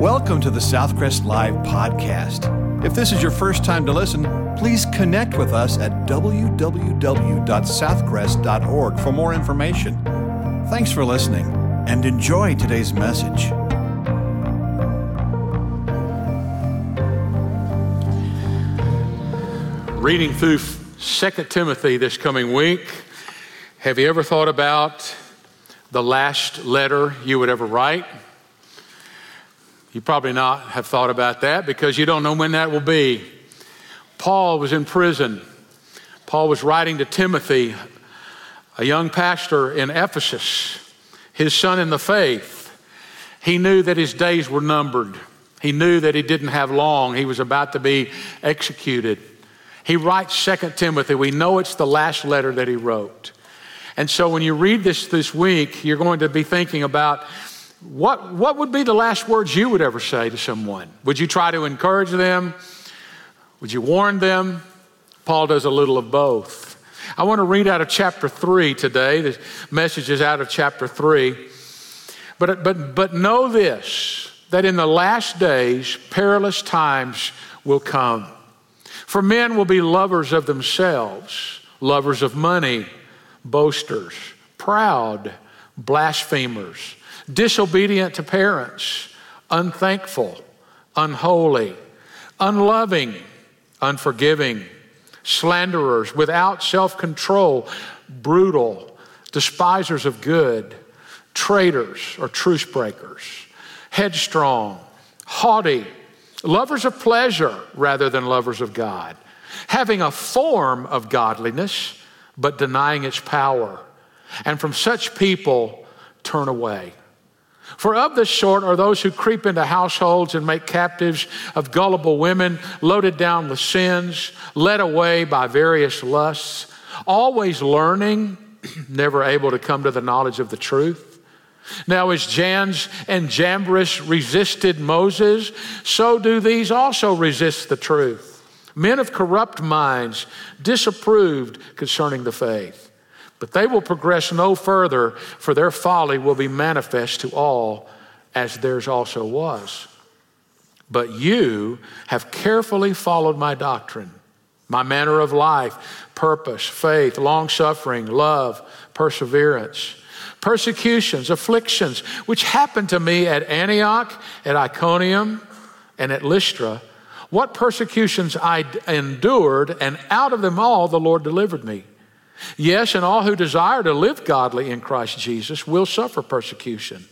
Welcome to the Southcrest Live podcast. If this is your first time to listen, please connect with us at www.southcrest.org for more information. Thanks for listening and enjoy today's message. Reading through 2 Timothy this coming week, have you ever thought about the last letter you would ever write? You probably not have thought about that because you don't know when that will be. Paul was in prison. Paul was writing to Timothy, a young pastor in Ephesus, his son in the faith. He knew that his days were numbered. He knew that he didn't have long. He was about to be executed. He writes 2 Timothy. We know it's the last letter that he wrote. And so when you read this this week, you're going to be thinking about what, what would be the last words you would ever say to someone? Would you try to encourage them? Would you warn them? Paul does a little of both. I want to read out of chapter 3 today. The message is out of chapter 3. But, but, but know this that in the last days, perilous times will come. For men will be lovers of themselves, lovers of money, boasters, proud, blasphemers, disobedient to parents, unthankful, unholy, unloving, unforgiving, slanderers, without self control, brutal, despisers of good, traitors or truce breakers, headstrong, haughty lovers of pleasure rather than lovers of God, having a form of godliness, but denying its power. And from such people, turn away. For of this sort are those who creep into households and make captives of gullible women, loaded down with sins, led away by various lusts, always learning, never able to come to the knowledge of the truth. Now, as Jannes and Jambres resisted Moses, so do these also resist the truth. Men of corrupt minds, disapproved concerning the faith. But they will progress no further, for their folly will be manifest to all, as theirs also was. But you have carefully followed my doctrine, my manner of life, purpose, faith, long suffering, love, perseverance persecutions, afflictions, which happened to me at Antioch, at Iconium, and at Lystra. What persecutions I endured, and out of them all the Lord delivered me. Yes, and all who desire to live godly in Christ Jesus will suffer persecution.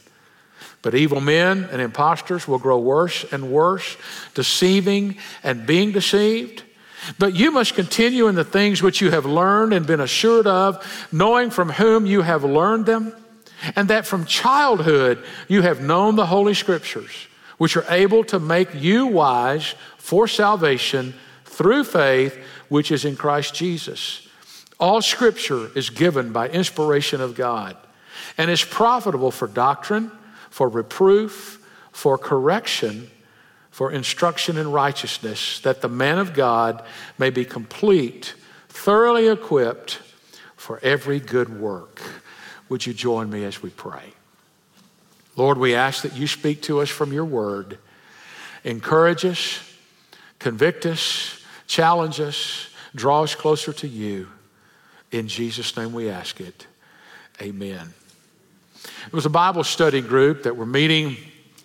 But evil men and impostors will grow worse and worse, deceiving and being deceived. But you must continue in the things which you have learned and been assured of, knowing from whom you have learned them, and that from childhood you have known the Holy Scriptures, which are able to make you wise for salvation through faith which is in Christ Jesus. All Scripture is given by inspiration of God and is profitable for doctrine, for reproof, for correction for instruction in righteousness, that the man of God may be complete, thoroughly equipped for every good work. Would you join me as we pray? Lord, we ask that you speak to us from your word, encourage us, convict us, challenge us, draw us closer to you. In Jesus' name we ask it. Amen. It was a Bible study group that were meeting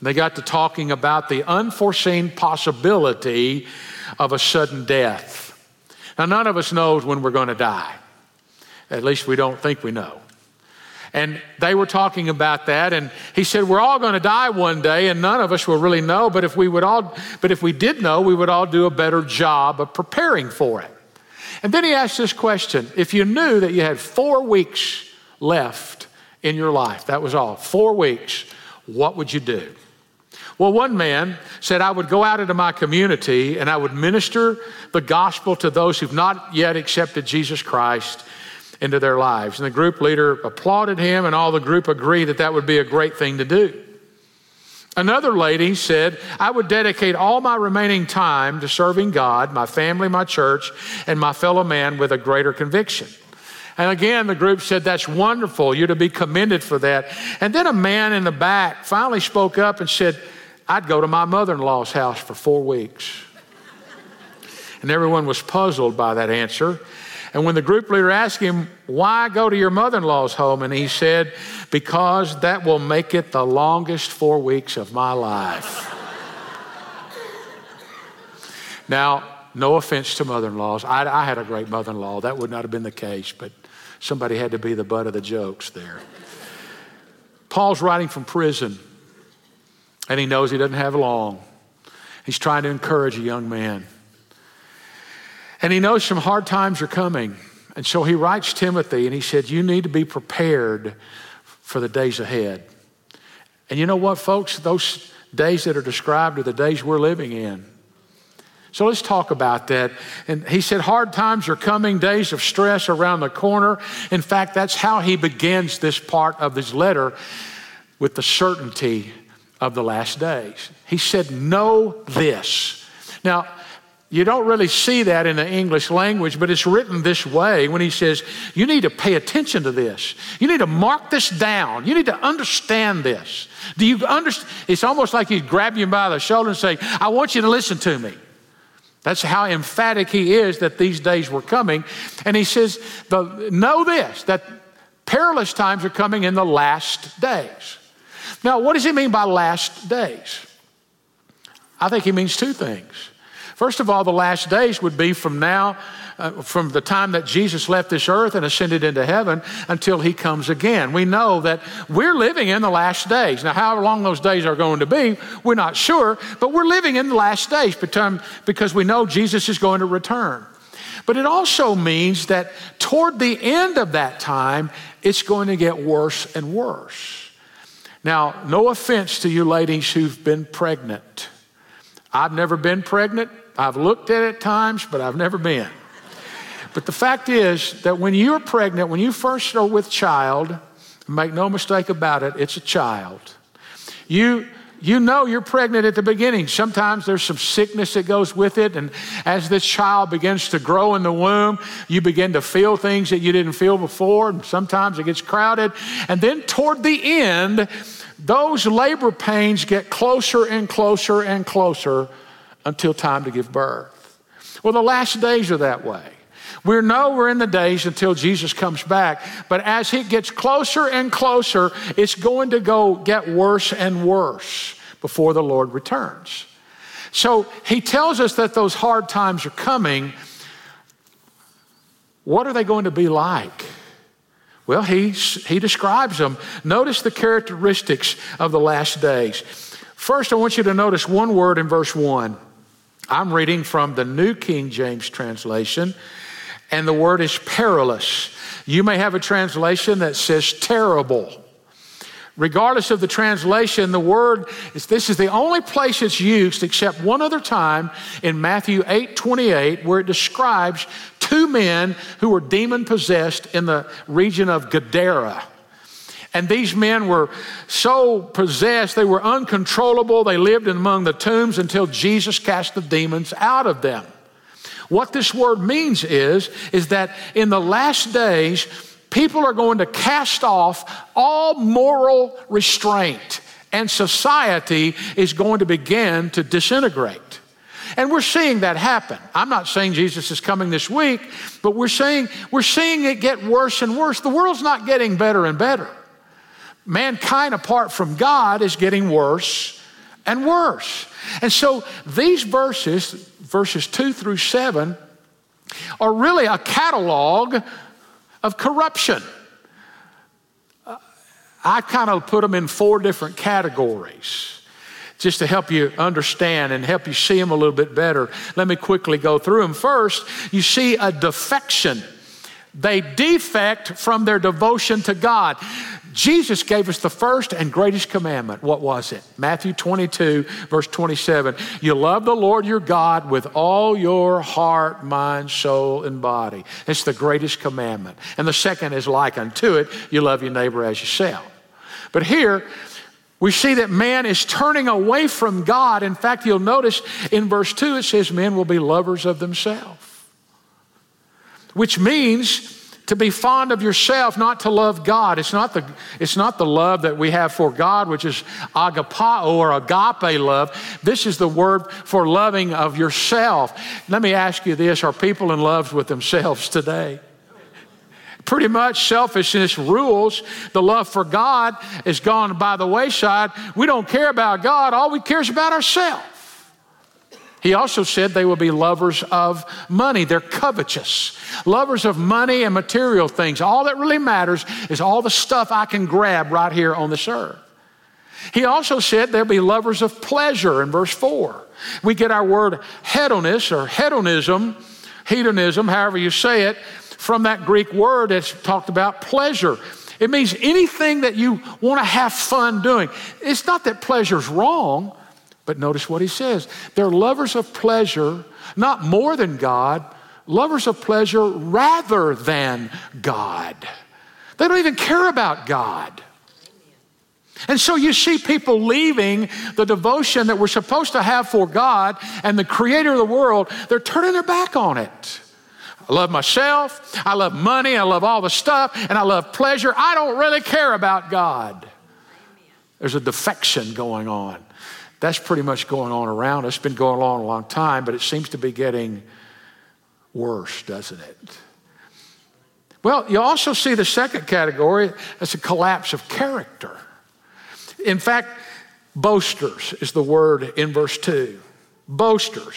they got to talking about the unforeseen possibility of a sudden death. Now, none of us knows when we're going to die. At least we don't think we know. And they were talking about that, and he said, We're all going to die one day, and none of us will really know, but if we would all, but if we did know, we would all do a better job of preparing for it. And then he asked this question if you knew that you had four weeks left in your life, that was all, four weeks, what would you do? Well, one man said, I would go out into my community and I would minister the gospel to those who've not yet accepted Jesus Christ into their lives. And the group leader applauded him, and all the group agreed that that would be a great thing to do. Another lady said, I would dedicate all my remaining time to serving God, my family, my church, and my fellow man with a greater conviction. And again, the group said, That's wonderful. You're to be commended for that. And then a man in the back finally spoke up and said, I'd go to my mother in law's house for four weeks. And everyone was puzzled by that answer. And when the group leader asked him, Why go to your mother in law's home? And he said, Because that will make it the longest four weeks of my life. now, no offense to mother in laws. I, I, had a great mother in law. That would not have been the case, but somebody had to be the butt of the jokes there. Paul's writing from prison, and he knows he doesn't have long. He's trying to encourage a young man. And he knows some hard times are coming. And so he writes Timothy and he said, You need to be prepared for the days ahead. And you know what, folks? Those days that are described are the days we're living in. So let's talk about that. And he said, Hard times are coming, days of stress around the corner. In fact, that's how he begins this part of his letter with the certainty of the last days. He said, Know this. Now, you don't really see that in the English language, but it's written this way when he says, You need to pay attention to this. You need to mark this down. You need to understand this. Do you understand? It's almost like he's grabbing you by the shoulder and saying, I want you to listen to me. That's how emphatic he is that these days were coming. And he says, Know this, that perilous times are coming in the last days. Now, what does he mean by last days? I think he means two things. First of all, the last days would be from now, uh, from the time that Jesus left this earth and ascended into heaven until he comes again. We know that we're living in the last days. Now, how long those days are going to be, we're not sure, but we're living in the last days because we know Jesus is going to return. But it also means that toward the end of that time, it's going to get worse and worse. Now, no offense to you ladies who've been pregnant. I've never been pregnant. I've looked at it times, but I've never been. But the fact is that when you're pregnant, when you first are with child, make no mistake about it, it's a child. You you know you're pregnant at the beginning. Sometimes there's some sickness that goes with it. And as this child begins to grow in the womb, you begin to feel things that you didn't feel before. And sometimes it gets crowded. And then toward the end, those labor pains get closer and closer and closer until time to give birth. Well, the last days are that way. We know we're in the days until Jesus comes back, but as he gets closer and closer, it's going to go get worse and worse before the Lord returns. So he tells us that those hard times are coming. What are they going to be like? Well, he, he describes them. Notice the characteristics of the last days. First, I want you to notice one word in verse 1. I'm reading from the New King James translation, and the word is perilous. You may have a translation that says terrible. Regardless of the translation, the word is this is the only place it's used except one other time in Matthew 8 28, where it describes two men who were demon possessed in the region of Gadara. And these men were so possessed, they were uncontrollable. They lived among the tombs until Jesus cast the demons out of them. What this word means is, is that in the last days, people are going to cast off all moral restraint, and society is going to begin to disintegrate. And we're seeing that happen. I'm not saying Jesus is coming this week, but we're saying we're seeing it get worse and worse. The world's not getting better and better mankind apart from God is getting worse and worse. And so these verses, verses two through seven, are really a catalog of corruption. Uh, I kind of put them in four different categories just to help you understand and help you see them a little bit better. Let me quickly go through them. First, you see a defection. They defect from their devotion to God. Jesus gave us the first and greatest commandment. What was it? Matthew 22, verse 27. You love the Lord your God with all your heart, mind, soul, and body. It's the greatest commandment. And the second is like unto it you love your neighbor as yourself. But here, we see that man is turning away from God. In fact, you'll notice in verse 2 it says men will be lovers of themselves, which means to be fond of yourself, not to love God. It's not the, it's not the love that we have for God, which is agapao or agape love. This is the word for loving of yourself. Let me ask you this are people in love with themselves today? Pretty much selfishness rules. The love for God is gone by the wayside. We don't care about God, all we care is about ourselves. He also said they will be lovers of money. They're covetous, lovers of money and material things. All that really matters is all the stuff I can grab right here on this earth. He also said they'll be lovers of pleasure in verse 4. We get our word hedonist or hedonism, hedonism, however you say it, from that Greek word that's talked about pleasure. It means anything that you want to have fun doing. It's not that pleasure's wrong, but notice what he says. They're lovers of pleasure, not more than God, lovers of pleasure rather than God. They don't even care about God. And so you see people leaving the devotion that we're supposed to have for God and the creator of the world, they're turning their back on it. I love myself, I love money, I love all the stuff, and I love pleasure. I don't really care about God. There's a defection going on. That's pretty much going on around us. It's been going on a long time, but it seems to be getting worse, doesn't it? Well, you also see the second category as a collapse of character. In fact, boasters is the word in verse 2. Boasters.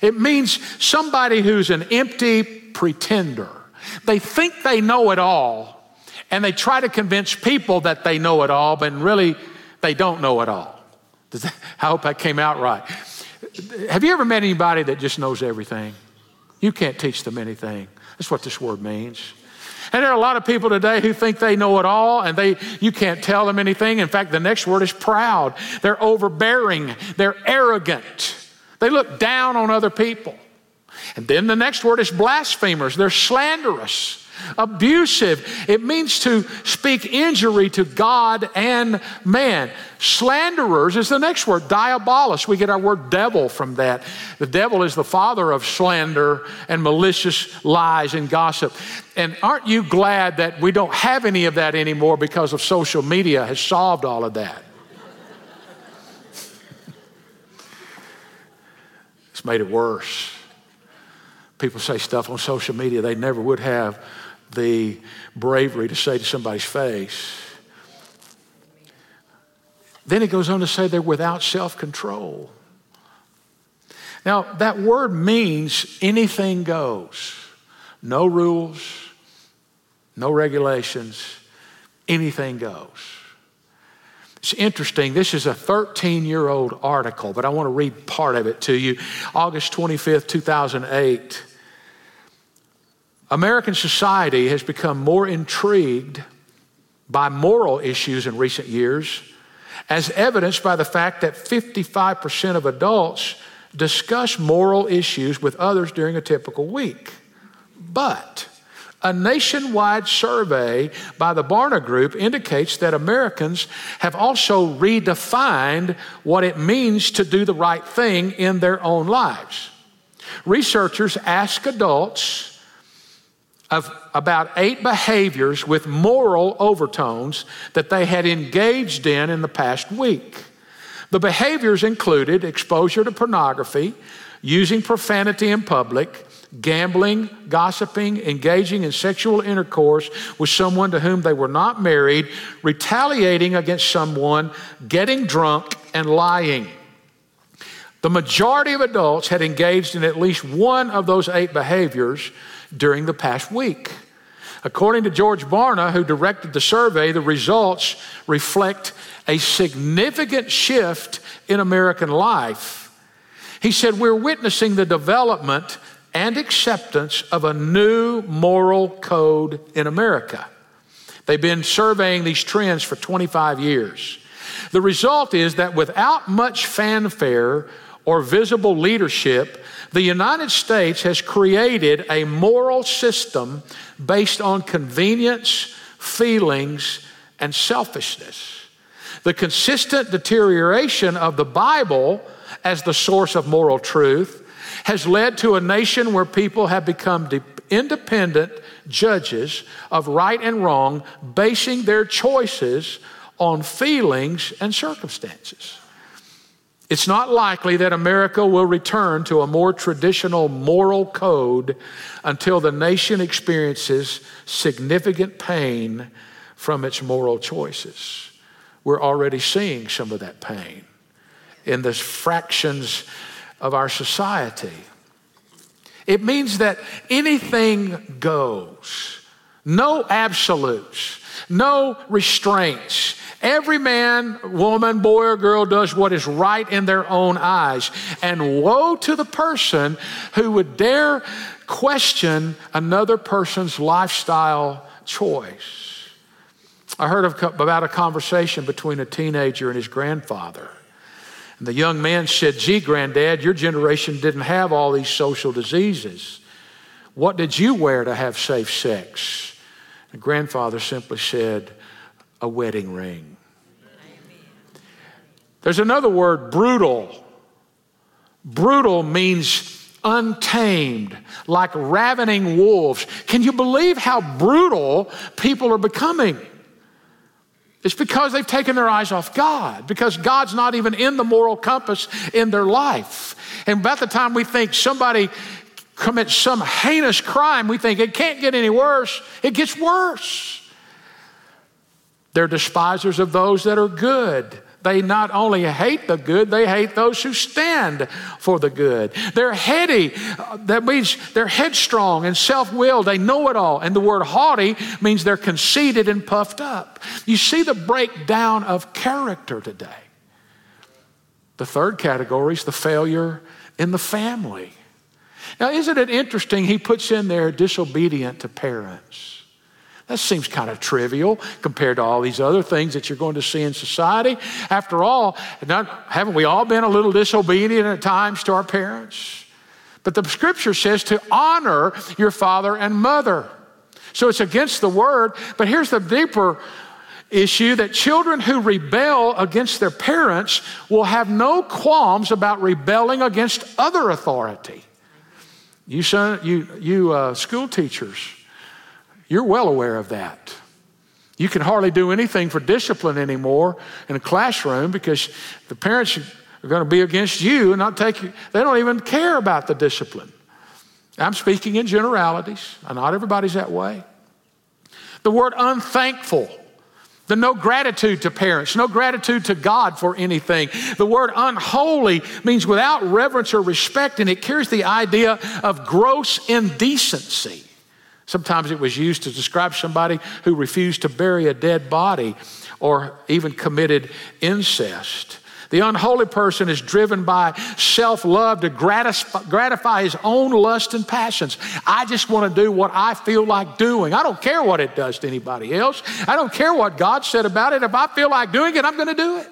It means somebody who's an empty pretender. They think they know it all, and they try to convince people that they know it all, but really they don't know it all. That, I hope that came out right. Have you ever met anybody that just knows everything? You can't teach them anything. That's what this word means. And there are a lot of people today who think they know it all and they you can't tell them anything. In fact, the next word is proud. They're overbearing, they're arrogant. They look down on other people. And then the next word is blasphemers. They're slanderous. Abusive, it means to speak injury to God and man. Slanderers is the next word, diabolus. We get our word devil from that. The devil is the father of slander and malicious lies and gossip. And aren't you glad that we don't have any of that anymore because of social media has solved all of that? it's made it worse. People say stuff on social media they never would have the bravery to say to somebody's face. Then he goes on to say they're without self control. Now, that word means anything goes. No rules, no regulations, anything goes. It's interesting. This is a 13 year old article, but I want to read part of it to you. August 25th, 2008. American society has become more intrigued by moral issues in recent years, as evidenced by the fact that 55% of adults discuss moral issues with others during a typical week. But a nationwide survey by the Barna Group indicates that Americans have also redefined what it means to do the right thing in their own lives. Researchers ask adults of about eight behaviors with moral overtones that they had engaged in in the past week. The behaviors included exposure to pornography, using profanity in public, gambling, gossiping, engaging in sexual intercourse with someone to whom they were not married, retaliating against someone, getting drunk, and lying. The majority of adults had engaged in at least one of those eight behaviors during the past week. According to George Barna, who directed the survey, the results reflect a significant shift in American life. He said, We're witnessing the development and acceptance of a new moral code in America. They've been surveying these trends for 25 years. The result is that without much fanfare or visible leadership, the United States has created a moral system based on convenience, feelings, and selfishness. The consistent deterioration of the Bible as the source of moral truth has led to a nation where people have become de- independent judges of right and wrong, basing their choices on feelings and circumstances. It's not likely that America will return to a more traditional moral code until the nation experiences significant pain from its moral choices. We're already seeing some of that pain in the fractions of our society. It means that anything goes, no absolutes, no restraints. Every man, woman, boy, or girl does what is right in their own eyes. And woe to the person who would dare question another person's lifestyle choice. I heard of, about a conversation between a teenager and his grandfather. And the young man said, Gee, granddad, your generation didn't have all these social diseases. What did you wear to have safe sex? The grandfather simply said, A wedding ring. There's another word, brutal. Brutal means untamed, like ravening wolves. Can you believe how brutal people are becoming? It's because they've taken their eyes off God, because God's not even in the moral compass in their life. And about the time we think somebody commits some heinous crime, we think it can't get any worse. It gets worse. They're despisers of those that are good. They not only hate the good, they hate those who stand for the good. They're heady. Uh, that means they're headstrong and self willed. They know it all. And the word haughty means they're conceited and puffed up. You see the breakdown of character today. The third category is the failure in the family. Now, isn't it interesting? He puts in there disobedient to parents. That seems kind of trivial compared to all these other things that you're going to see in society. After all, not, haven't we all been a little disobedient at times to our parents? But the scripture says to honor your father and mother. So it's against the word, but here's the deeper issue that children who rebel against their parents will have no qualms about rebelling against other authority. You, son, you, you uh, school teachers, you're well aware of that. You can hardly do anything for discipline anymore in a classroom because the parents are going to be against you and not take you. They don't even care about the discipline. I'm speaking in generalities. Not everybody's that way. The word unthankful, the no gratitude to parents, no gratitude to God for anything. The word unholy means without reverence or respect, and it carries the idea of gross indecency. Sometimes it was used to describe somebody who refused to bury a dead body or even committed incest. The unholy person is driven by self love to gratify his own lust and passions. I just want to do what I feel like doing. I don't care what it does to anybody else. I don't care what God said about it. If I feel like doing it, I'm going to do it.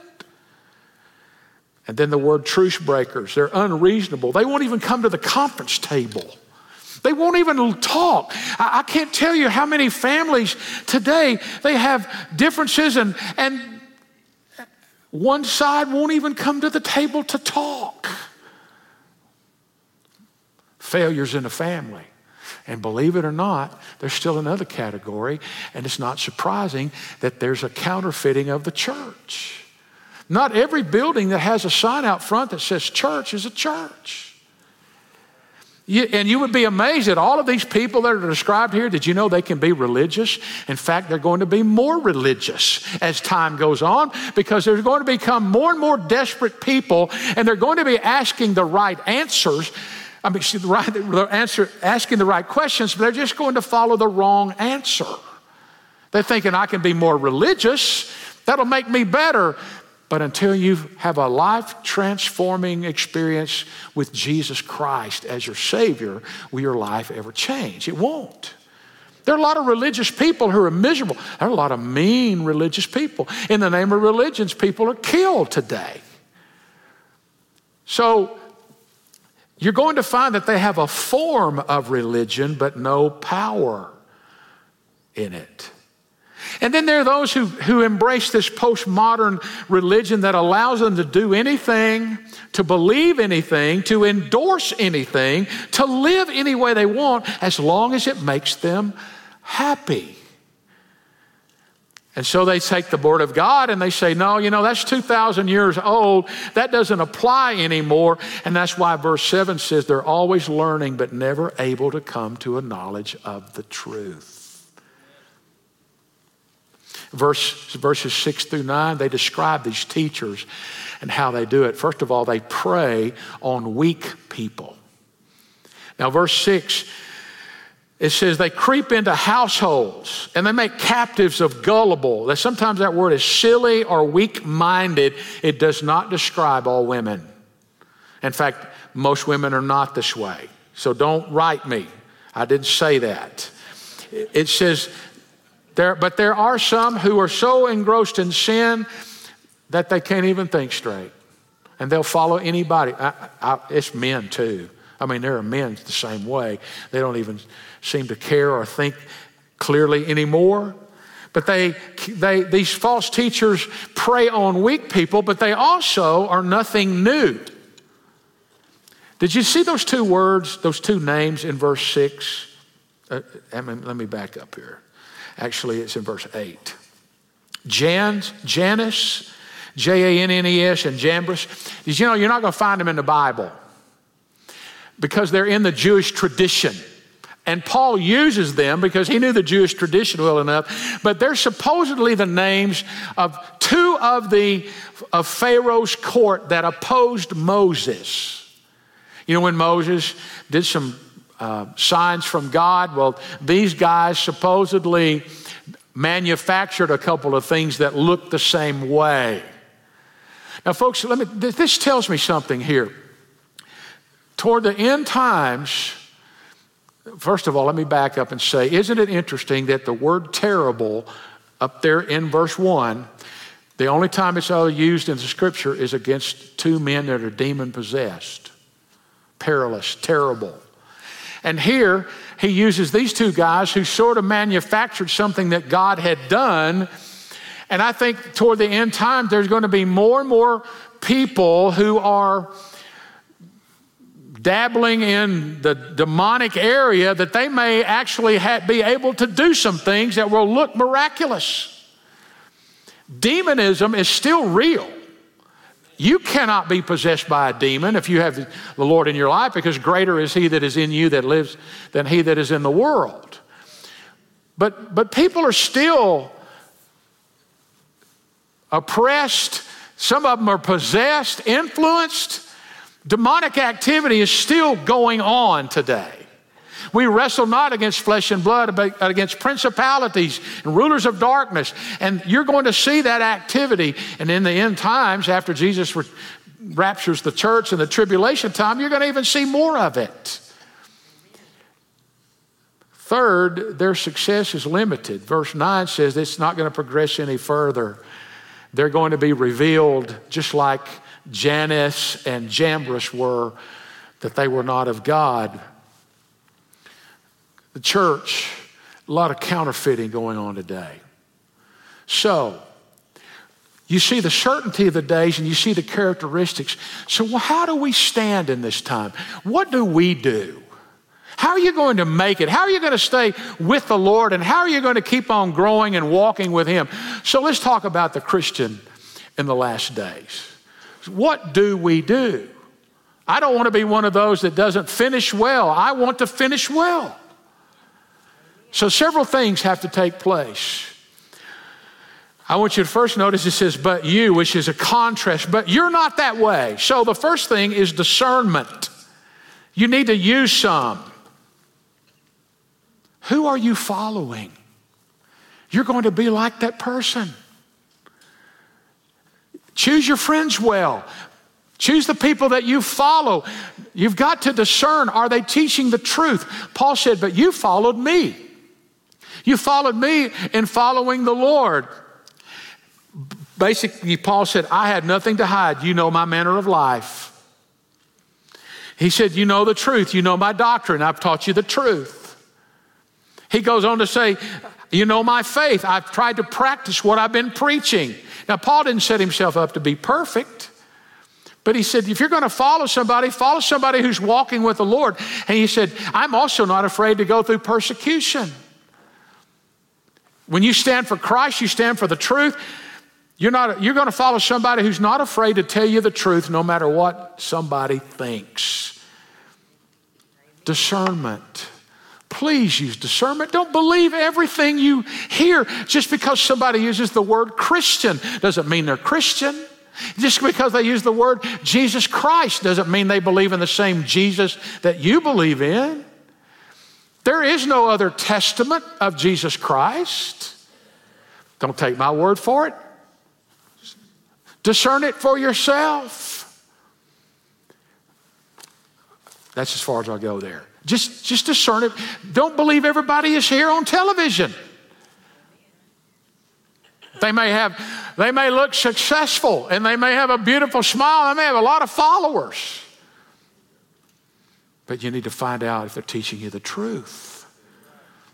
And then the word truce breakers, they're unreasonable. They won't even come to the conference table. They won't even talk. I, I can't tell you how many families today they have differences and, and one side won't even come to the table to talk. Failures in a family. And believe it or not, there's still another category, and it's not surprising that there's a counterfeiting of the church. Not every building that has a sign out front that says church is a church. You, and you would be amazed at all of these people that are described here. Did you know they can be religious? In fact, they're going to be more religious as time goes on because they're going to become more and more desperate people, and they're going to be asking the right answers. I mean, the right, the answer, asking the right questions, but they're just going to follow the wrong answer. They're thinking, I can be more religious. That'll make me better. But until you have a life transforming experience with Jesus Christ as your Savior, will your life ever change? It won't. There are a lot of religious people who are miserable. There are a lot of mean religious people. In the name of religions, people are killed today. So you're going to find that they have a form of religion, but no power in it. And then there are those who, who embrace this postmodern religion that allows them to do anything, to believe anything, to endorse anything, to live any way they want as long as it makes them happy. And so they take the Word of God and they say, no, you know, that's 2,000 years old. That doesn't apply anymore. And that's why verse 7 says they're always learning but never able to come to a knowledge of the truth. Verse, verses 6 through 9, they describe these teachers and how they do it. First of all, they prey on weak people. Now, verse 6 it says they creep into households and they make captives of gullible. That sometimes that word is silly or weak minded. It does not describe all women. In fact, most women are not this way. So don't write me. I didn't say that. It says there, but there are some who are so engrossed in sin that they can't even think straight. And they'll follow anybody. I, I, it's men too. I mean, there are men the same way. They don't even seem to care or think clearly anymore. But they, they, these false teachers prey on weak people, but they also are nothing new. Did you see those two words, those two names in verse 6? Uh, let me back up here. Actually, it's in verse 8. Jan, Jannes, J A N N E S, and Jambres. Did you know you're not going to find them in the Bible because they're in the Jewish tradition. And Paul uses them because he knew the Jewish tradition well enough. But they're supposedly the names of two of the of Pharaoh's court that opposed Moses. You know, when Moses did some uh, signs from God, well, these guys supposedly manufactured a couple of things that looked the same way. Now, folks, let me, this tells me something here. Toward the end times, First of all, let me back up and say, isn't it interesting that the word terrible up there in verse 1, the only time it's used in the scripture is against two men that are demon possessed? Perilous, terrible. And here he uses these two guys who sort of manufactured something that God had done. And I think toward the end time, there's going to be more and more people who are dabbling in the demonic area that they may actually ha- be able to do some things that will look miraculous. Demonism is still real. You cannot be possessed by a demon if you have the Lord in your life because greater is he that is in you that lives than he that is in the world. But, but people are still oppressed. Some of them are possessed, influenced. Demonic activity is still going on today. We wrestle not against flesh and blood, but against principalities and rulers of darkness. And you're going to see that activity. And in the end times, after Jesus raptures the church in the tribulation time, you're going to even see more of it. Third, their success is limited. Verse 9 says it's not going to progress any further. They're going to be revealed just like Jannes and Jambres were, that they were not of God. The church, a lot of counterfeiting going on today. So, you see the certainty of the days and you see the characteristics. So, how do we stand in this time? What do we do? How are you going to make it? How are you going to stay with the Lord? And how are you going to keep on growing and walking with Him? So, let's talk about the Christian in the last days. What do we do? I don't want to be one of those that doesn't finish well. I want to finish well. So, several things have to take place. I want you to first notice it says, but you, which is a contrast, but you're not that way. So, the first thing is discernment. You need to use some. Who are you following? You're going to be like that person. Choose your friends well. Choose the people that you follow. You've got to discern are they teaching the truth? Paul said, But you followed me. You followed me in following the Lord. Basically, Paul said, I had nothing to hide. You know my manner of life. He said, You know the truth. You know my doctrine. I've taught you the truth. He goes on to say, You know my faith. I've tried to practice what I've been preaching. Now, Paul didn't set himself up to be perfect, but he said, If you're going to follow somebody, follow somebody who's walking with the Lord. And he said, I'm also not afraid to go through persecution. When you stand for Christ, you stand for the truth. You're, not, you're going to follow somebody who's not afraid to tell you the truth no matter what somebody thinks. Discernment. Please use discernment. Don't believe everything you hear. Just because somebody uses the word Christian doesn't mean they're Christian. Just because they use the word Jesus Christ doesn't mean they believe in the same Jesus that you believe in. There is no other testament of Jesus Christ. Don't take my word for it. Discern it for yourself. That's as far as I'll go there. Just, just discern it. Don't believe everybody is here on television. They may have, they may look successful and they may have a beautiful smile. They may have a lot of followers. But you need to find out if they're teaching you the truth.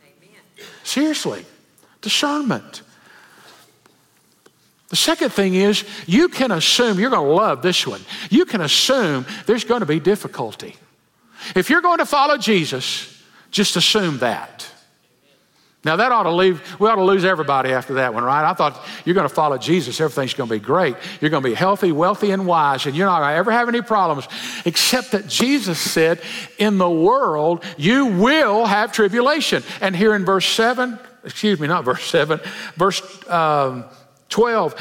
Amen. Seriously, discernment. The second thing is you can assume, you're going to love this one, you can assume there's going to be difficulty. If you're going to follow Jesus, just assume that. Now that ought to leave, we ought to lose everybody after that one, right? I thought you're going to follow Jesus, everything's going to be great. You're going to be healthy, wealthy, and wise, and you're not going to ever have any problems, except that Jesus said, in the world, you will have tribulation. And here in verse 7, excuse me, not verse 7, verse um, 12.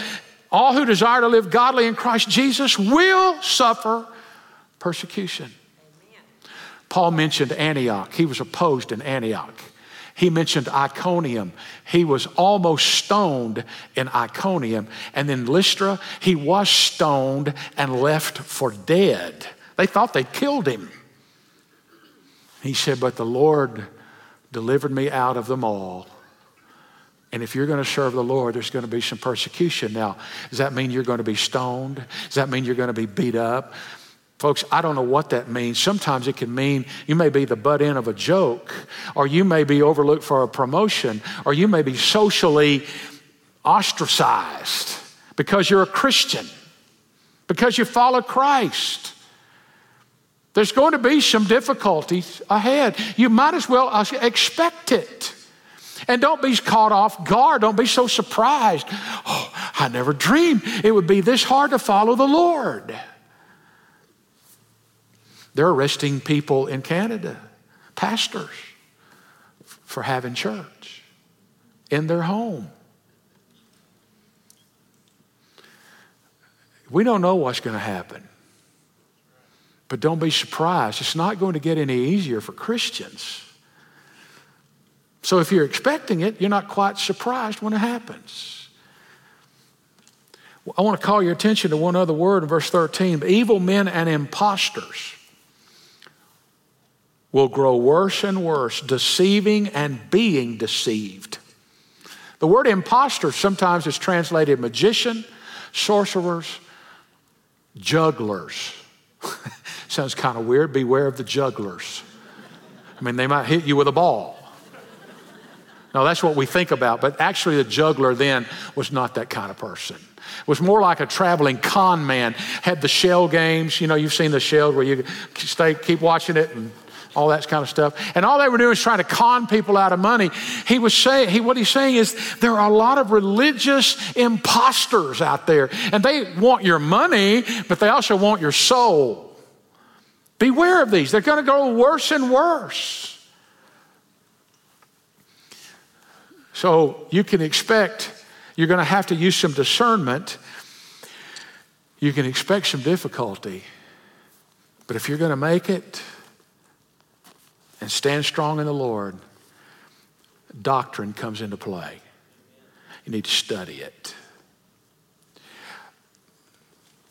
All who desire to live godly in Christ Jesus will suffer persecution. Amen. Paul mentioned Antioch. He was opposed in Antioch. He mentioned Iconium. He was almost stoned in Iconium. And then Lystra, he was stoned and left for dead. They thought they killed him. He said, But the Lord delivered me out of them all. And if you're going to serve the Lord, there's going to be some persecution. Now, does that mean you're going to be stoned? Does that mean you're going to be beat up? Folks, I don't know what that means. Sometimes it can mean you may be the butt end of a joke, or you may be overlooked for a promotion, or you may be socially ostracized because you're a Christian, because you follow Christ. There's going to be some difficulties ahead. You might as well uh, expect it. And don't be caught off guard. Don't be so surprised. Oh, I never dreamed it would be this hard to follow the Lord. They're arresting people in Canada, pastors, for having church in their home. We don't know what's going to happen. But don't be surprised. It's not going to get any easier for Christians. So if you're expecting it, you're not quite surprised when it happens. I want to call your attention to one other word in verse 13 evil men and impostors will grow worse and worse, deceiving and being deceived. The word impostor sometimes is translated magician, sorcerers, jugglers. Sounds kind of weird. Beware of the jugglers. I mean, they might hit you with a ball. No, that's what we think about. But actually, the juggler then was not that kind of person. It was more like a traveling con man. Had the shell games. You know, you've seen the shell where you stay, keep watching it and all that kind of stuff. And all they were doing was trying to con people out of money. He was saying, he, what he's saying is there are a lot of religious imposters out there, and they want your money, but they also want your soul. Beware of these. They're going to go worse and worse. So you can expect you're going to have to use some discernment. You can expect some difficulty. But if you're going to make it and stand strong in the Lord, doctrine comes into play. You need to study it.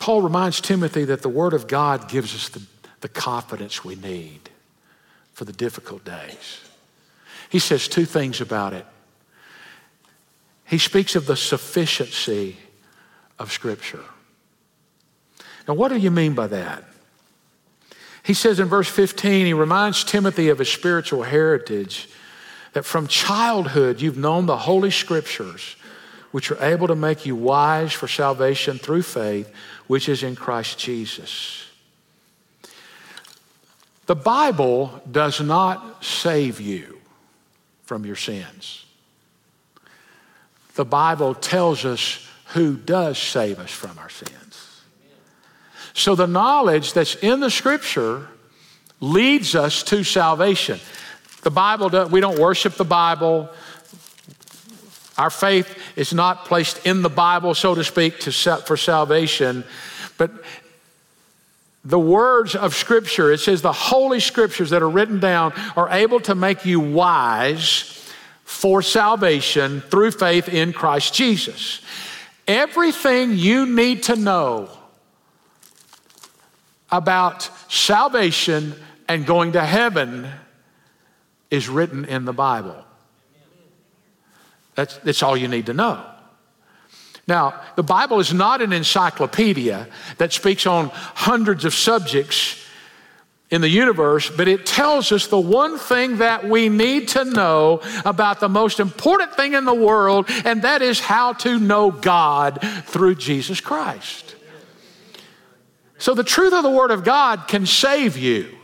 Paul reminds Timothy that the Word of God gives us the, the confidence we need for the difficult days. He says two things about it. He speaks of the sufficiency of Scripture. Now, what do you mean by that? He says in verse 15, he reminds Timothy of his spiritual heritage that from childhood you've known the Holy Scriptures, which are able to make you wise for salvation through faith, which is in Christ Jesus. The Bible does not save you from your sins. The Bible tells us who does save us from our sins. So the knowledge that's in the scripture leads us to salvation. The Bible, we don't worship the Bible. Our faith is not placed in the Bible, so to speak, to for salvation. But the words of Scripture, it says the holy Scriptures that are written down are able to make you wise for salvation through faith in Christ Jesus. Everything you need to know about salvation and going to heaven is written in the Bible. That's, that's all you need to know. Now, the Bible is not an encyclopedia that speaks on hundreds of subjects in the universe, but it tells us the one thing that we need to know about the most important thing in the world, and that is how to know God through Jesus Christ. So, the truth of the Word of God can save you.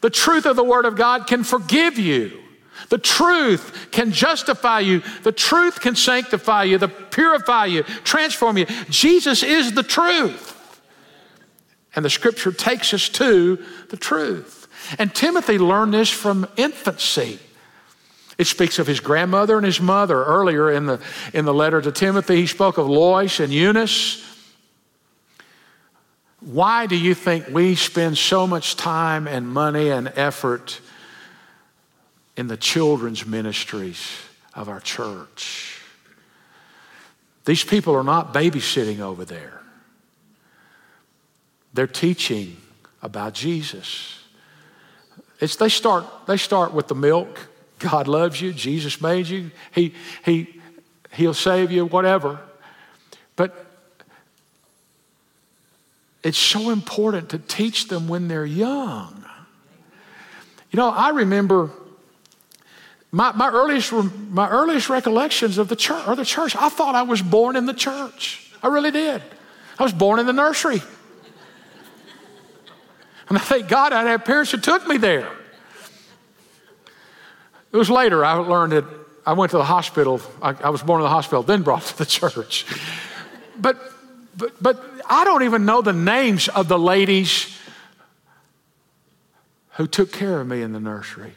The truth of the Word of God can forgive you. The truth can justify you. The truth can sanctify you, the purify you, transform you. Jesus is the truth. And the scripture takes us to the truth. And Timothy learned this from infancy. It speaks of his grandmother and his mother. Earlier in the, in the letter to Timothy, he spoke of Lois and Eunice. Why do you think we spend so much time and money and effort in the children's ministries of our church? These people are not babysitting over there, they're teaching about Jesus. It's, they, start, they start with the milk. God loves you. Jesus made you. He, he, he'll save you, whatever. But it's so important to teach them when they're young. You know, I remember my, my, earliest, my earliest recollections of the church, or the church, I thought I was born in the church. I really did. I was born in the nursery. And I thank God I had parents who took me there. It was later I learned that I went to the hospital. I, I was born in the hospital, then brought to the church. But, but, but I don't even know the names of the ladies who took care of me in the nursery.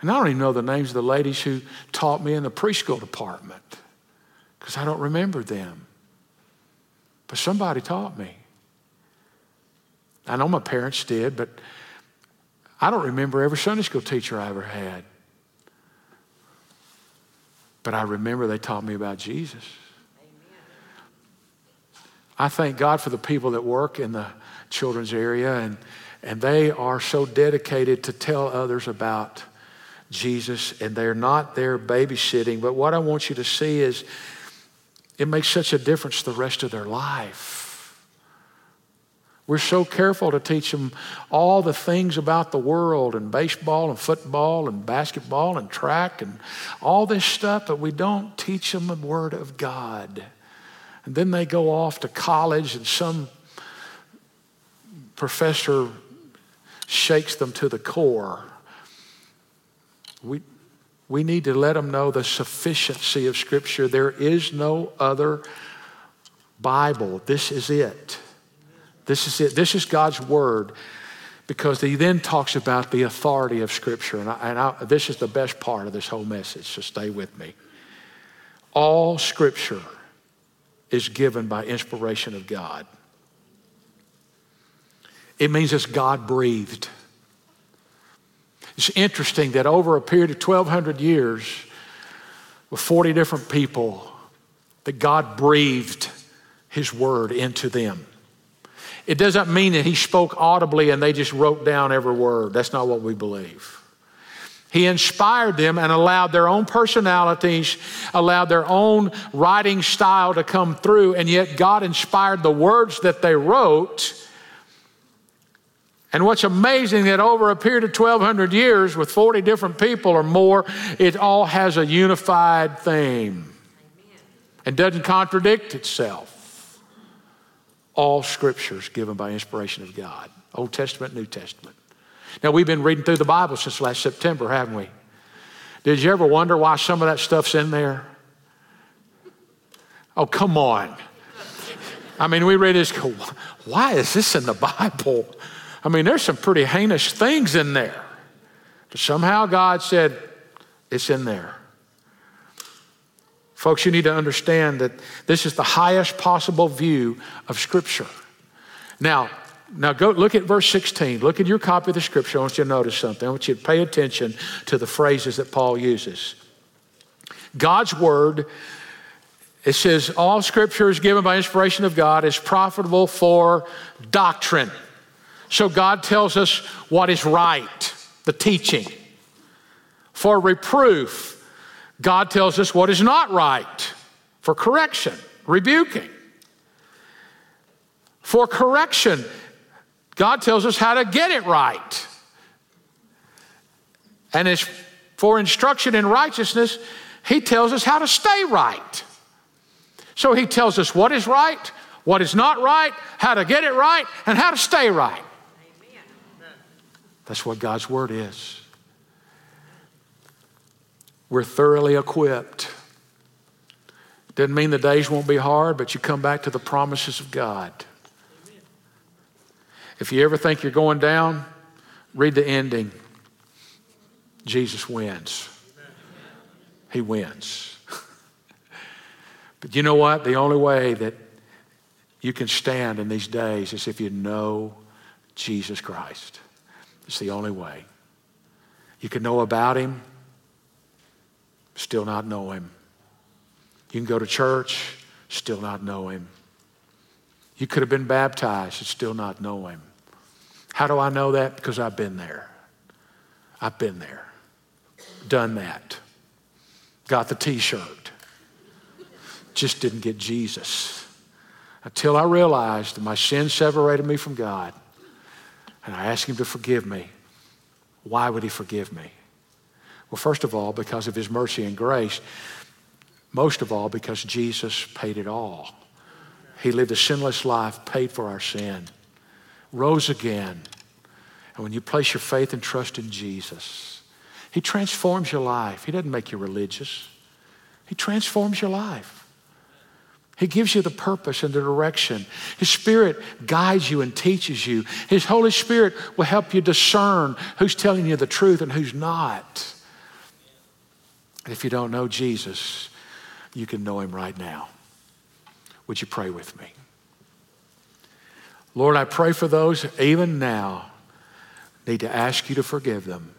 And I don't even know the names of the ladies who taught me in the preschool department because I don't remember them. But somebody taught me. I know my parents did, but I don't remember every Sunday school teacher I ever had. But I remember they taught me about Jesus. I thank God for the people that work in the children's area, and, and they are so dedicated to tell others about Jesus, and they're not there babysitting. But what I want you to see is it makes such a difference the rest of their life. We're so careful to teach them all the things about the world and baseball and football and basketball and track and all this stuff, but we don't teach them the Word of God. And then they go off to college, and some professor shakes them to the core. We, we need to let them know the sufficiency of Scripture. There is no other Bible. This is it. This is it. This is God's Word because he then talks about the authority of Scripture. And, I, and I, this is the best part of this whole message, so stay with me. All Scripture is given by inspiration of God. It means it's God breathed. It's interesting that over a period of 1,200 years, with 40 different people, that God breathed His word into them. It doesn't mean that He spoke audibly and they just wrote down every word. That's not what we believe. He inspired them and allowed their own personalities, allowed their own writing style to come through, and yet God inspired the words that they wrote. And what's amazing that over a period of 1200 years with 40 different people or more, it all has a unified theme and doesn't contradict itself. All scriptures given by inspiration of God, Old Testament, New Testament. Now, we've been reading through the Bible since last September, haven't we? Did you ever wonder why some of that stuff's in there? Oh, come on. I mean, we read this, why is this in the Bible? I mean, there's some pretty heinous things in there. But somehow God said, it's in there. Folks, you need to understand that this is the highest possible view of Scripture. Now, now go look at verse 16. Look at your copy of the Scripture. I want you to notice something. I want you to pay attention to the phrases that Paul uses. God's Word, it says, all Scripture is given by inspiration of God, is profitable for doctrine. So God tells us what is right, the teaching. For reproof, God tells us what is not right for correction, rebuking. For correction, God tells us how to get it right. And as for instruction in righteousness, He tells us how to stay right. So He tells us what is right, what is not right, how to get it right, and how to stay right. That's what God's Word is we're thoroughly equipped. Doesn't mean the days won't be hard, but you come back to the promises of God. If you ever think you're going down, read the ending. Jesus wins. He wins. but you know what? The only way that you can stand in these days is if you know Jesus Christ. It's the only way. You can know about him, still not know him. You can go to church, still not know him. You could have been baptized and still not know him. How do I know that? Because I've been there. I've been there, done that, got the t shirt, just didn't get Jesus. Until I realized that my sin separated me from God and I asked Him to forgive me. Why would He forgive me? Well, first of all, because of his mercy and grace. Most of all, because Jesus paid it all. He lived a sinless life, paid for our sin, rose again. And when you place your faith and trust in Jesus, He transforms your life. He doesn't make you religious, He transforms your life. He gives you the purpose and the direction. His Spirit guides you and teaches you. His Holy Spirit will help you discern who's telling you the truth and who's not. And If you don't know Jesus, you can know him right now. Would you pray with me? Lord, I pray for those even now need to ask you to forgive them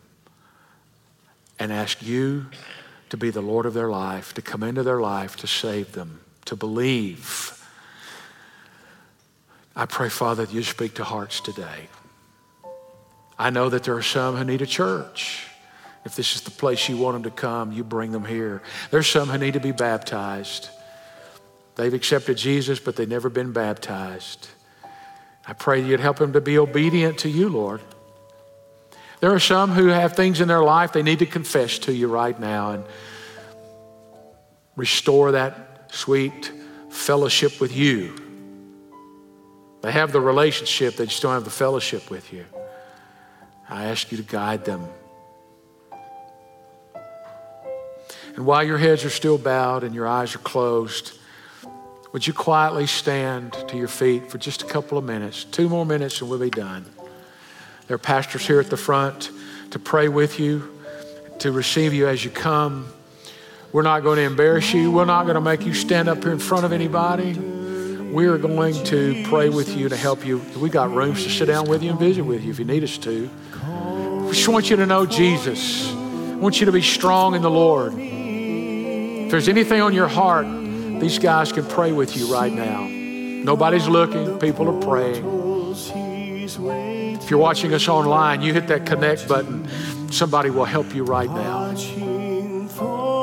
and ask you to be the Lord of their life, to come into their life, to save them, to believe. I pray, Father, that you speak to hearts today. I know that there are some who need a church. If this is the place you want them to come, you bring them here. There's some who need to be baptized. They've accepted Jesus, but they've never been baptized. I pray you'd help them to be obedient to you, Lord. There are some who have things in their life they need to confess to you right now and restore that sweet fellowship with you. They have the relationship, they just don't have the fellowship with you. I ask you to guide them. And while your heads are still bowed and your eyes are closed, would you quietly stand to your feet for just a couple of minutes? Two more minutes and we'll be done. There are pastors here at the front to pray with you, to receive you as you come. We're not going to embarrass you. We're not going to make you stand up here in front of anybody. We are going to pray with you to help you. We got rooms to sit down with you and visit with you if you need us to. We just want you to know Jesus. I want you to be strong in the Lord. If there's anything on your heart, these guys can pray with you right now. Nobody's looking, people are praying. If you're watching us online, you hit that connect button. Somebody will help you right now.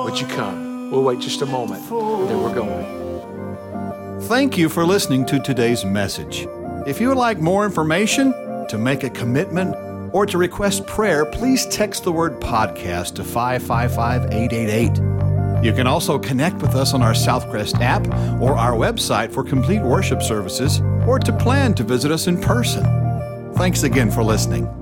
Would you come? We'll wait just a moment, then we're going. Thank you for listening to today's message. If you would like more information, to make a commitment or to request prayer, please text the word podcast to 555 888. You can also connect with us on our Southcrest app or our website for complete worship services or to plan to visit us in person. Thanks again for listening.